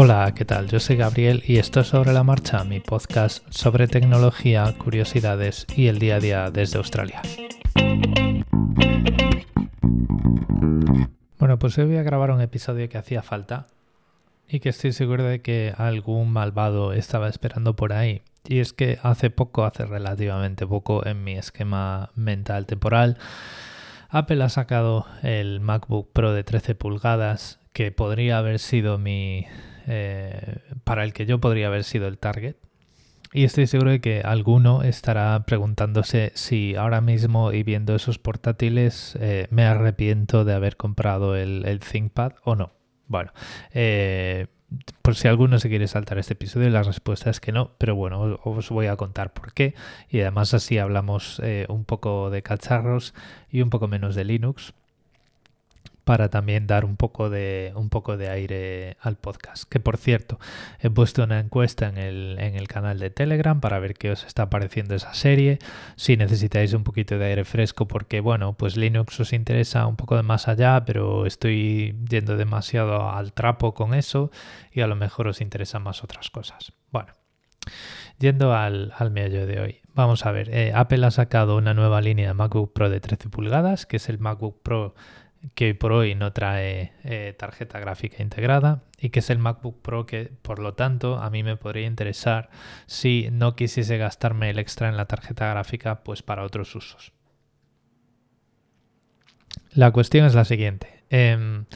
Hola, ¿qué tal? Yo soy Gabriel y esto es Sobre la Marcha, mi podcast sobre tecnología, curiosidades y el día a día desde Australia. Bueno, pues hoy voy a grabar un episodio que hacía falta y que estoy seguro de que algún malvado estaba esperando por ahí. Y es que hace poco, hace relativamente poco en mi esquema mental temporal, Apple ha sacado el MacBook Pro de 13 pulgadas que podría haber sido mi... Eh, para el que yo podría haber sido el target. Y estoy seguro de que alguno estará preguntándose si ahora mismo y viendo esos portátiles eh, me arrepiento de haber comprado el, ThinkPad o no. Bueno, eh, por si alguno se quiere saltar este episodio, la respuesta es que no, pero bueno, os voy a contar por qué. Y además así hablamos un poco de cacharros y un poco menos de Linux para también dar un poco de un poco de aire al podcast. Que por cierto, he puesto una encuesta en el, en el canal de Telegram para ver qué os está pareciendo esa serie. Si necesitáis un poquito de aire fresco, porque bueno, pues Linux os interesa un poco de más allá, pero estoy yendo demasiado al trapo con eso y a lo mejor os interesan más otras cosas. Bueno. Yendo al, al de hoy, vamos a ver, eh, Apple ha sacado una nueva línea de MacBook Pro de 13 pulgadas, que es el MacBook Pro que hoy por hoy no trae eh, tarjeta gráfica integrada y que es el MacBook Pro que por lo tanto a mí me podría interesar si no quisiese gastarme el extra en la tarjeta gráfica pues para otros usos. La cuestión es la siguiente. Em,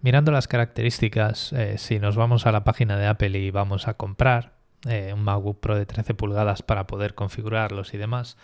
mirando las características, eh, si nos vamos a la página de Apple y vamos a comprar eh, un MacBook Pro de 13 pulgadas para poder configurarlos y demás,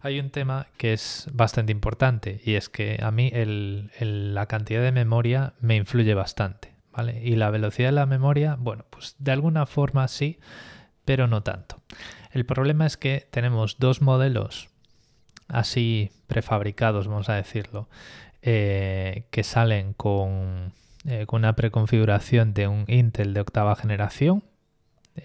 hay un tema que es bastante importante y es que a mí la cantidad de memoria me influye bastante, ¿vale? Y la velocidad de la memoria, bueno, pues de alguna forma sí, pero no tanto. El problema es que tenemos dos modelos así prefabricados, vamos a decirlo, eh, que salen eh, con, una preconfiguración de un Intel de octava generación.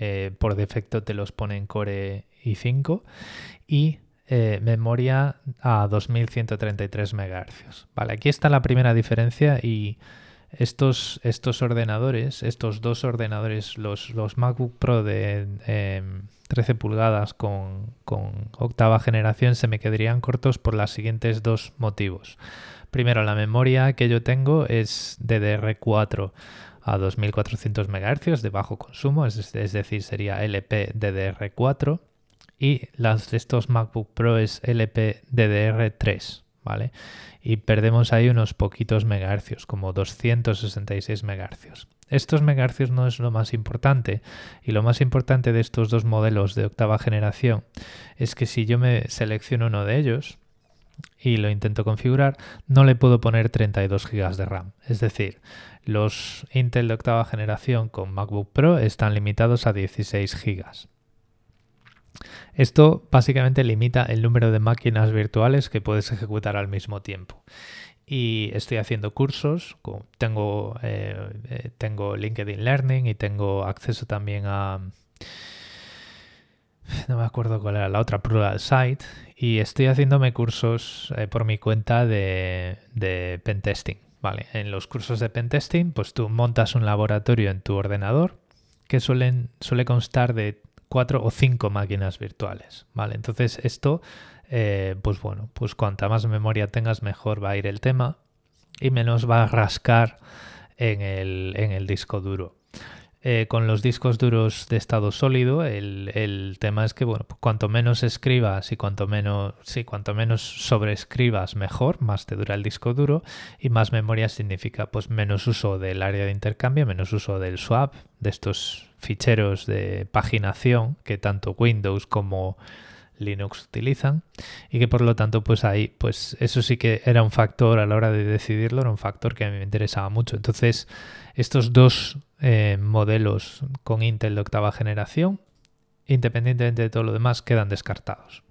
Eh, por defecto te los pone en Core i5 y eh, memoria a 2133 MHz. Vale, aquí está la primera diferencia y estos, estos ordenadores, estos dos ordenadores, los, los MacBook Pro de 13 em, pulgadas con, con, octava generación, se me quedarían cortos por los siguientes dos motivos. Primero, la memoria que yo tengo es DDR4 a 2400 MHz de bajo consumo, es, decir, sería LP DDR4 y las estos MacBook Pro es LPDDR3, ¿vale? Y perdemos ahí unos poquitos megahercios, como 266 megahercios. Estos megahercios no es lo más importante y lo más importante de estos dos modelos de octava generación es que si yo me selecciono uno de ellos y lo intento configurar, no le puedo poner 32 GB de RAM. Es decir, los Intel de octava generación con MacBook Pro están limitados a 16 GB. Esto básicamente limita el número de máquinas virtuales que puedes ejecutar al mismo tiempo. Y estoy haciendo cursos, tengo, eh, eh, tengo LinkedIn Learning y tengo acceso también a... No me acuerdo cuál era la otra, Plural Site. Y estoy haciéndome cursos eh, por mi cuenta de, de pentesting. Vale, en los cursos de pentesting, pues tú montas un laboratorio en tu ordenador que suelen, suele constar de cuatro o cinco máquinas virtuales, ¿vale? Entonces esto, eh, pues bueno, pues cuanta más memoria tengas mejor va a ir el tema y menos va a rascar en el, en el disco duro. Eh, con los discos duros de estado sólido, el, tema es que, bueno, pues cuanto menos escribas y cuanto menos, sí, cuanto menos sobreescribas, mejor, más te dura el disco duro y más memoria significa, pues, menos uso del área de intercambio, menos uso del swap, de estos ficheros de paginación que tanto Windows como Linux utilizan y que por lo tanto pues ahí pues eso sí que era un factor a la hora de decidirlo, era un factor que a mí me interesaba mucho. Entonces estos dos eh, modelos con Intel de octava generación, independientemente de todo lo demás, quedan descartados.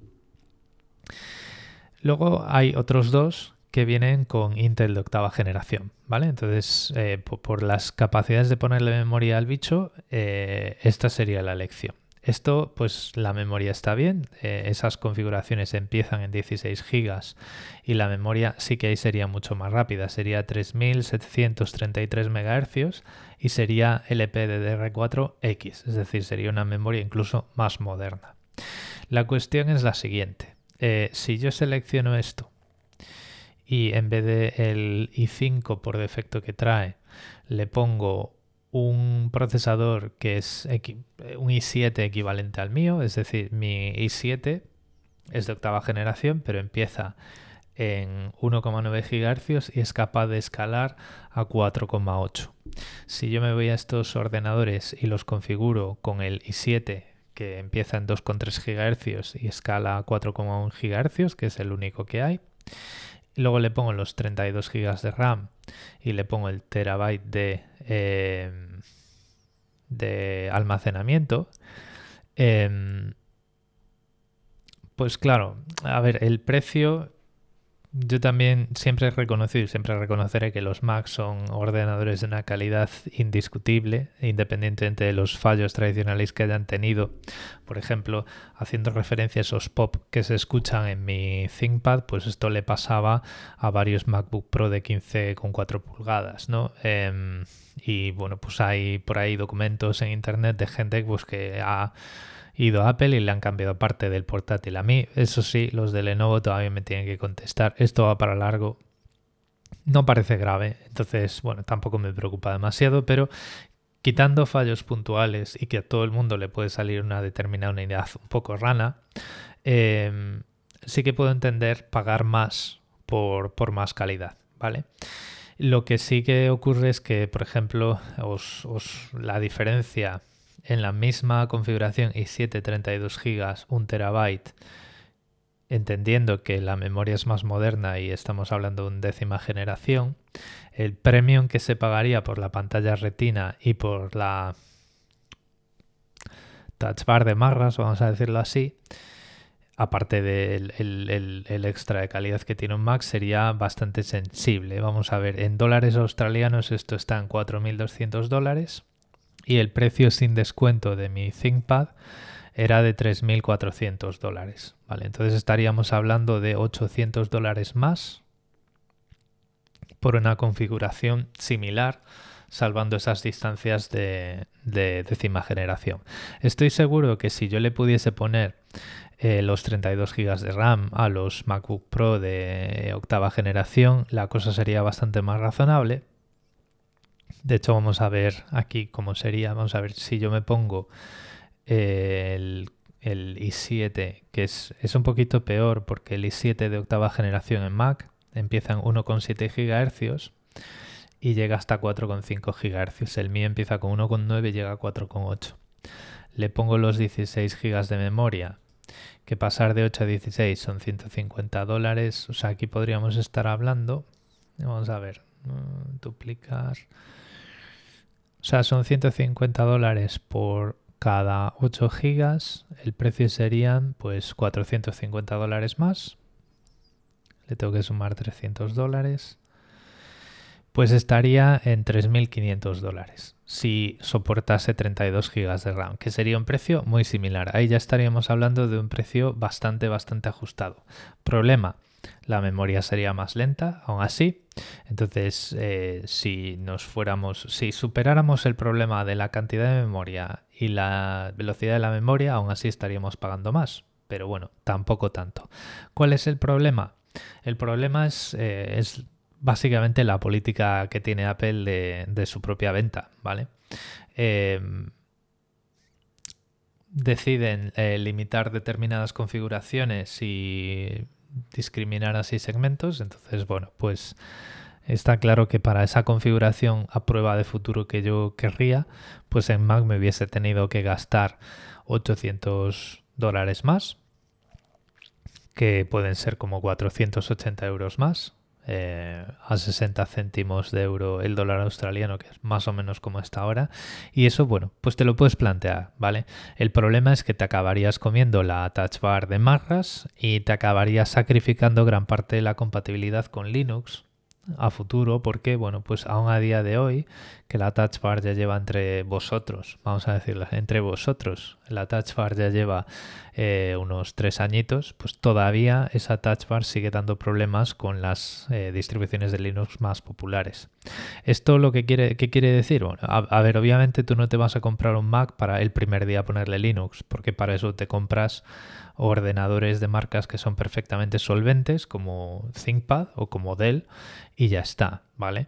Luego hay otros dos que vienen con Intel de octava generación, ¿vale? Entonces, eh, por, las capacidades de ponerle memoria al bicho, eh, esta sería la elección. Esto, pues la memoria está bien, eh, esas configuraciones empiezan en 16 GB y la memoria sí que ahí sería mucho más rápida, sería 3733 MHz y sería LPDDR4X, es decir, sería una memoria incluso más moderna. La cuestión es la siguiente, eh, si yo selecciono esto y en vez de el i5 por defecto que trae, le pongo un procesador que es un i7 equivalente al mío, es decir, mi i7 es de octava generación, pero empieza en 1,9 GHz y es capaz de escalar a 4,8. Si yo me voy a estos ordenadores y los configuro con el i7 que empieza en 2,3 GHz y escala a 4,1 GHz, que es el único que hay, luego le pongo los 32 GB de RAM y le pongo el terabyte de, em, de almacenamiento. Em, pues claro, a ver, el precio yo también siempre he reconocido y siempre reconoceré que los Macs son ordenadores de una calidad indiscutible, independientemente de los fallos tradicionales que hayan tenido. Por ejemplo, haciendo referencia a esos pop que se escuchan en mi ThinkPad, pues esto le pasaba a varios MacBook Pro de 15,4 pulgadas, ¿no? Em, y bueno, pues hay por ahí documentos en internet de gente pues, que ha ido a Apple y le han cambiado parte del portátil. A mí, eso sí, los de Lenovo todavía me tienen que contestar. Esto va para largo. No parece grave, entonces, bueno, tampoco me preocupa demasiado, pero quitando fallos puntuales y que a todo el mundo le puede salir una determinada unidad un poco rana, em, sí que puedo entender pagar más por, por, más calidad, ¿vale? Lo que sí que ocurre es que, por ejemplo, os, la diferencia en la misma configuración y 732 GB, 1 terabyte, entendiendo que la memoria es más moderna y estamos hablando de un décima generación, el premium que se pagaría por la pantalla retina y por la touch bar de marras, vamos a decirlo así, aparte del el, extra de calidad que tiene un Mac, sería bastante sensible. Vamos a ver, en dólares australianos esto está en 4.200 dólares y el precio sin descuento de mi ThinkPad era de 3.400 dólares. ¿vale? Entonces estaríamos hablando de 800 dólares más por una configuración similar, salvando esas distancias de, décima generación. Estoy seguro que si yo le pudiese poner eh, los 32 GB de RAM a los MacBook Pro de octava generación, la cosa sería bastante más razonable, de hecho, vamos a ver aquí cómo sería. Vamos a ver si yo me pongo el, i7, que es, es, un poquito peor porque el i7 de octava generación en Mac empieza en 1,7 GHz y llega hasta 4,5 GHz. El mío empieza con 1,9 y llega a 4,8. Le pongo los 16 GB de memoria, que pasar de 8 a 16 son 150 dólares. O sea, aquí podríamos estar hablando. Vamos a ver, mm, duplicar. O sea, son 150 dólares por cada 8 gigas. El precio serían pues 450 dólares más. Le tengo que sumar 300 dólares. Pues estaría en 3.500 dólares si soportase 32 gigas de RAM, que sería un precio muy similar. Ahí ya estaríamos hablando de un precio bastante, bastante ajustado. Problema, la memoria sería más lenta, aún así. Entonces, eh, si nos fuéramos, si superáramos el problema de la cantidad de memoria y la velocidad de la memoria, aún así estaríamos pagando más. Pero bueno, tampoco tanto. ¿Cuál es el problema? El problema es, eh, es básicamente la política que tiene Apple de, su propia venta, ¿vale? Em, deciden eh, limitar determinadas configuraciones y discriminar así segmentos. Entonces, bueno, pues está claro que para esa configuración a prueba de futuro que yo querría, pues en Mac me hubiese tenido que gastar 800 dólares más, que pueden ser como 480 euros más, eh, a 60 céntimos de euro el dólar australiano, que es más o menos como está ahora. Y eso, bueno, pues te lo puedes plantear, ¿vale? El problema es que te acabarías comiendo la touch bar de marras y te acabarías sacrificando gran parte de la compatibilidad con Linux. a futuro porque, bueno, pues aún a día de hoy, que la Touch Bar ya lleva entre vosotros, vamos a decirlo, entre vosotros, la Touch Bar ya lleva eh, unos tres añitos, pues todavía esa Touch Bar sigue dando problemas con las eh, distribuciones de Linux más populares. ¿Esto lo que quiere, qué quiere decir? Bueno, a, ver, obviamente tú no te vas a comprar un Mac para el primer día ponerle Linux, porque para eso te compras ordenadores de marcas que son perfectamente solventes, como ThinkPad o como Dell, y ya está, ¿vale?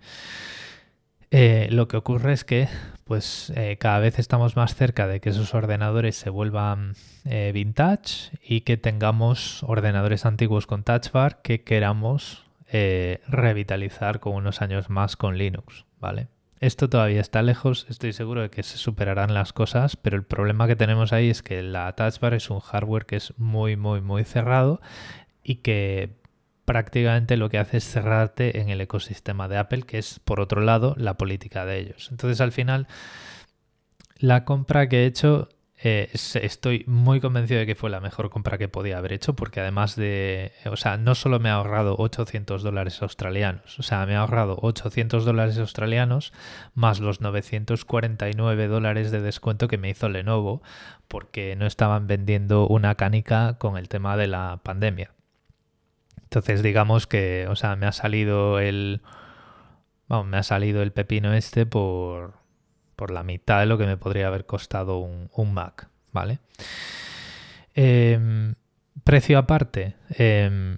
Eh, lo que ocurre es que pues eh, cada vez estamos más cerca de que esos ordenadores se vuelvan eh, vintage y que tengamos ordenadores antiguos con touch bar que queramos revitalizar con unos años más con Linux, ¿vale? Esto todavía está lejos, estoy seguro de que se superarán las cosas, pero el problema que tenemos ahí es que la Touch Bar es un hardware que es muy, muy, muy cerrado y que prácticamente lo que hace es cerrarte en el ecosistema de Apple, que es, por otro lado, la política de ellos. Entonces, al final, la compra que he hecho eh, estoy muy convencido de que fue la mejor compra que podía haber hecho porque además de, o sea, no solo me ha ahorrado 800 dólares australianos, o sea, me ha ahorrado 800 dólares australianos más los 949 dólares de descuento que me hizo Lenovo porque no estaban vendiendo una canica con el tema de la pandemia. Entonces digamos que, o sea, me ha salido el, vamos, me ha salido el pepino este por por la mitad de lo que me podría haber costado un, Mac, ¿vale? Em, precio aparte, em,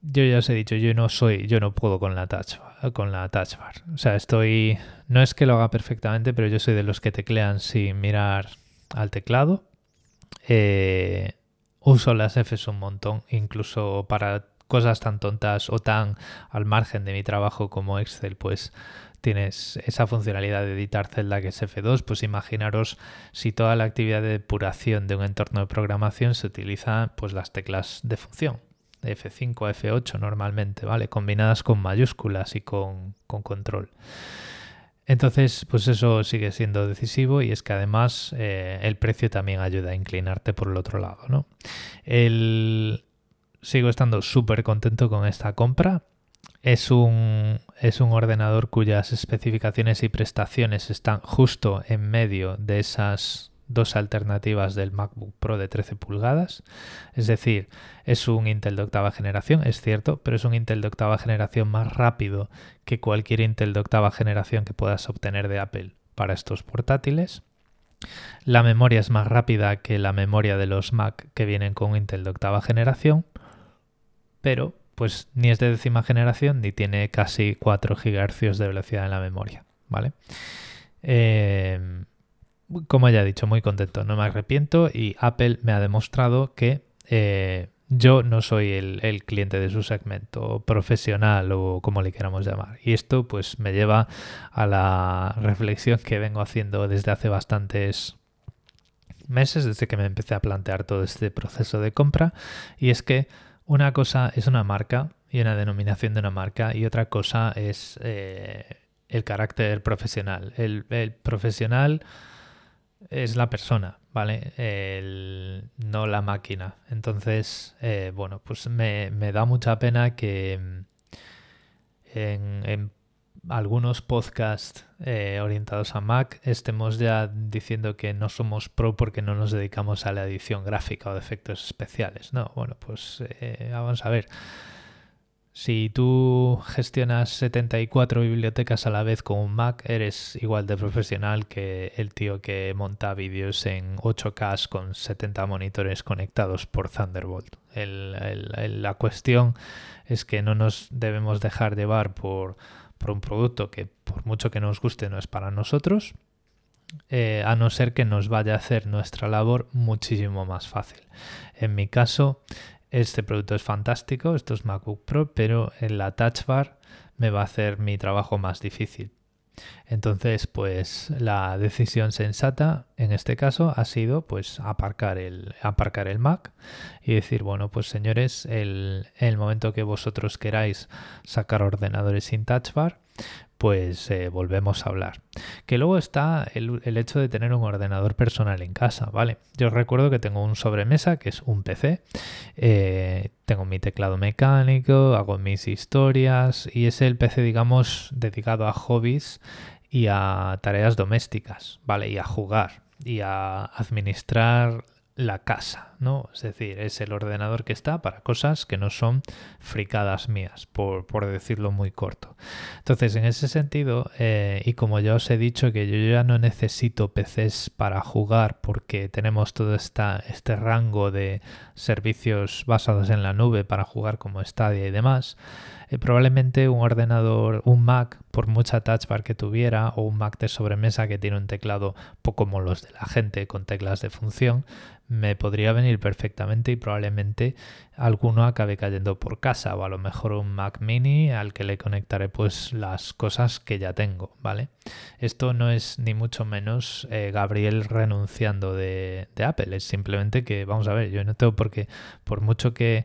yo ya os he dicho, yo no soy, yo no puedo con la touch con la touch bar. O sea, estoy, no es que lo haga perfectamente, pero yo soy de los que teclean sin mirar al teclado. Eh, uso las Fs un montón, incluso para cosas tan tontas o tan al margen de mi trabajo como Excel, pues tienes esa funcionalidad de editar celda que es F2, pues imaginaros si toda la actividad de depuración de un entorno de programación se utiliza pues las teclas de función, F5, F8 normalmente, ¿vale? Combinadas con mayúsculas y con, control. Entonces, pues eso sigue siendo decisivo y es que además eh, el precio también ayuda a inclinarte por el otro lado, ¿no? El... Sigo estando súper contento con esta compra es un, es un ordenador cuyas especificaciones y prestaciones están justo en medio de esas dos alternativas del MacBook Pro de 13 pulgadas. Es decir, es un Intel de octava generación, es cierto, pero es un Intel de octava generación más rápido que cualquier Intel de octava generación que puedas obtener de Apple para estos portátiles. La memoria es más rápida que la memoria de los Mac que vienen con Intel de octava generación, pero pues ni es de décima generación ni tiene casi 4 GHz de velocidad en la memoria, ¿vale? Em, como ya he dicho, muy contento, no me arrepiento y Apple me ha demostrado que eh, yo no soy el, cliente de su segmento profesional o como le queramos llamar. Y esto pues me lleva a la reflexión que vengo haciendo desde hace bastantes meses, desde que me empecé a plantear todo este proceso de compra, y es que una cosa es una marca y una denominación de una marca y otra cosa es eh, el carácter profesional. El, profesional es la persona, ¿vale? no la máquina. Entonces, eh, bueno, pues me, da mucha pena que en, en algunos podcasts eh, orientados a Mac estemos ya diciendo que no somos pro porque no nos dedicamos a la edición gráfica o de efectos especiales. No, bueno, pues eh, vamos a ver. Si tú gestionas 74 bibliotecas a la vez con un Mac, eres igual de profesional que el tío que monta vídeos en 8K con 70 monitores conectados por Thunderbolt. la cuestión es que no nos debemos dejar llevar por por un producto que por mucho que nos guste no es para nosotros, eh, a no ser que nos vaya a hacer nuestra labor muchísimo más fácil. En mi caso, este producto es fantástico, esto es MacBook Pro, pero en la Touch Bar me va a hacer mi trabajo más difícil. Entonces, pues la decisión sensata en este caso ha sido pues aparcar el, aparcar el Mac y decir, bueno, pues señores, el, el momento que vosotros queráis sacar ordenadores sin touch bar, pues eh, volvemos a hablar. Que luego está el, hecho de tener un ordenador personal en casa, ¿vale? Yo recuerdo que tengo un sobremesa que es un PC, eh, tengo mi teclado mecánico, hago mis historias y es el PC, digamos, dedicado a hobbies y a tareas domésticas, ¿vale? Y a jugar y a administrar la casa, ¿no? Es decir, es el ordenador que está para cosas que no son fricadas mías, por, decirlo muy corto. Entonces, en ese sentido, eh, y como ya os he dicho que yo ya no necesito PCs para jugar porque tenemos todo esta, este rango de servicios basados en la nube para jugar como Stadia y demás, eh, probablemente un ordenador, un Mac, por mucha touch bar que tuviera, o un Mac de sobremesa que tiene un teclado poco como los de la gente con teclas de función, me podría venir perfectamente y probablemente alguno acabe cayendo por casa o a lo mejor un Mac mini al que le conectaré pues las cosas que ya tengo, ¿vale? Esto no es ni mucho menos eh, Gabriel renunciando de, de Apple, es simplemente que, vamos a ver, yo no tengo por qué, por mucho que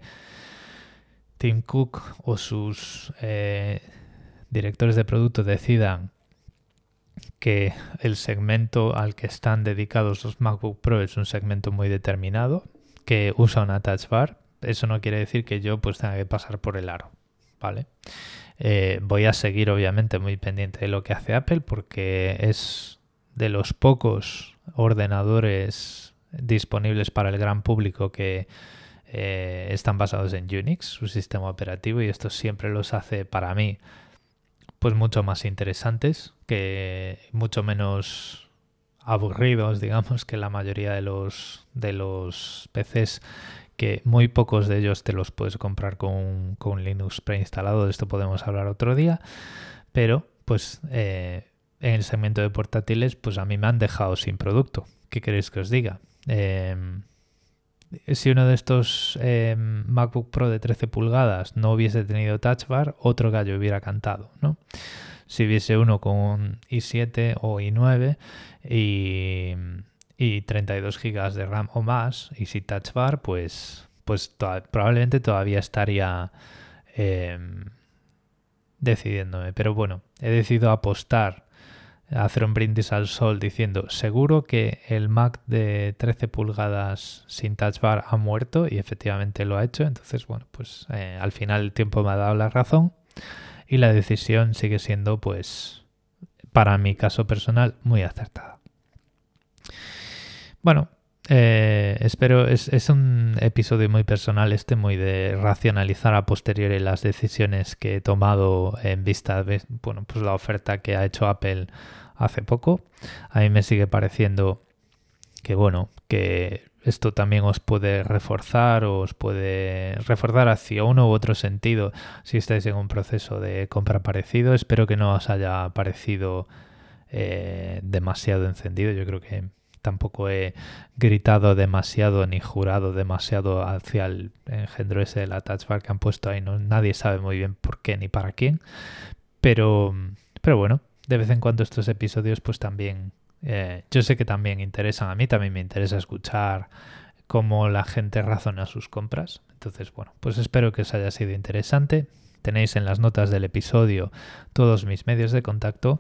Tim Cook o sus eh, directores de producto decidan que el segmento al que están dedicados los MacBook Pro es un segmento muy determinado, que usa una touch bar, eso no quiere decir que yo pues tenga que pasar por el aro, ¿vale? Eh, voy a seguir obviamente muy pendiente de lo que hace Apple porque es de los pocos ordenadores disponibles para el gran público que eh, están basados en Unix, su sistema operativo, y esto siempre los hace para mí pues mucho más interesantes, que mucho menos aburridos, digamos, que la mayoría de los, de los PCs que muy pocos de ellos te los puedes comprar con, con Linux preinstalado, de esto podemos hablar otro día, pero pues eh, en el segmento de portátiles pues a mí me han dejado sin producto. ¿Qué queréis que os diga? Eh, si uno de estos em, MacBook Pro de 13 pulgadas no hubiese tenido Touch Bar, otro gallo hubiera cantado, ¿no? Si hubiese uno con i7 o i9 y, 32 GB de RAM o más, y si Touch Bar, pues, pues probablemente todavía estaría em, decidiéndome. Pero bueno, he decidido apostar hacer un brindis al sol diciendo seguro que el Mac de 13 pulgadas sin touch bar ha muerto y efectivamente lo ha hecho. Entonces, bueno, pues eh, al final el tiempo me ha dado la razón y la decisión sigue siendo, pues, para mi caso personal, muy acertada. Bueno, eh, espero, es, es, un episodio muy personal este, muy de racionalizar a posteriori las decisiones que he tomado en vista de bueno, pues la oferta que ha hecho Apple hace poco. A mí me sigue pareciendo que bueno, que esto también os puede reforzar o os puede reforzar hacia uno u otro sentido si estáis en un proceso de compra parecido. Espero que no os haya parecido eh, demasiado encendido. Yo creo que tampoco he gritado demasiado ni jurado demasiado hacia el engendro ese de la touch bar que han puesto ahí. No, nadie sabe muy bien por qué ni para quién. Pero, pero bueno, de vez en cuando estos episodios pues también, eh, yo sé que también interesan, a mí también me interesa escuchar cómo la gente razona sus compras. Entonces, bueno, pues espero que os haya sido interesante. Tenéis en las notas del episodio todos mis medios de contacto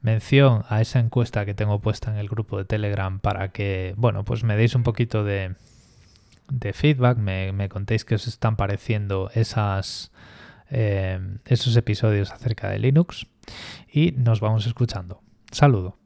mención a esa encuesta que tengo puesta en el grupo de Telegram para que, bueno, pues me deis un poquito de, feedback, me, contéis qué os están pareciendo esas, eh, esos episodios acerca de Linux y nos vamos escuchando. Saludo.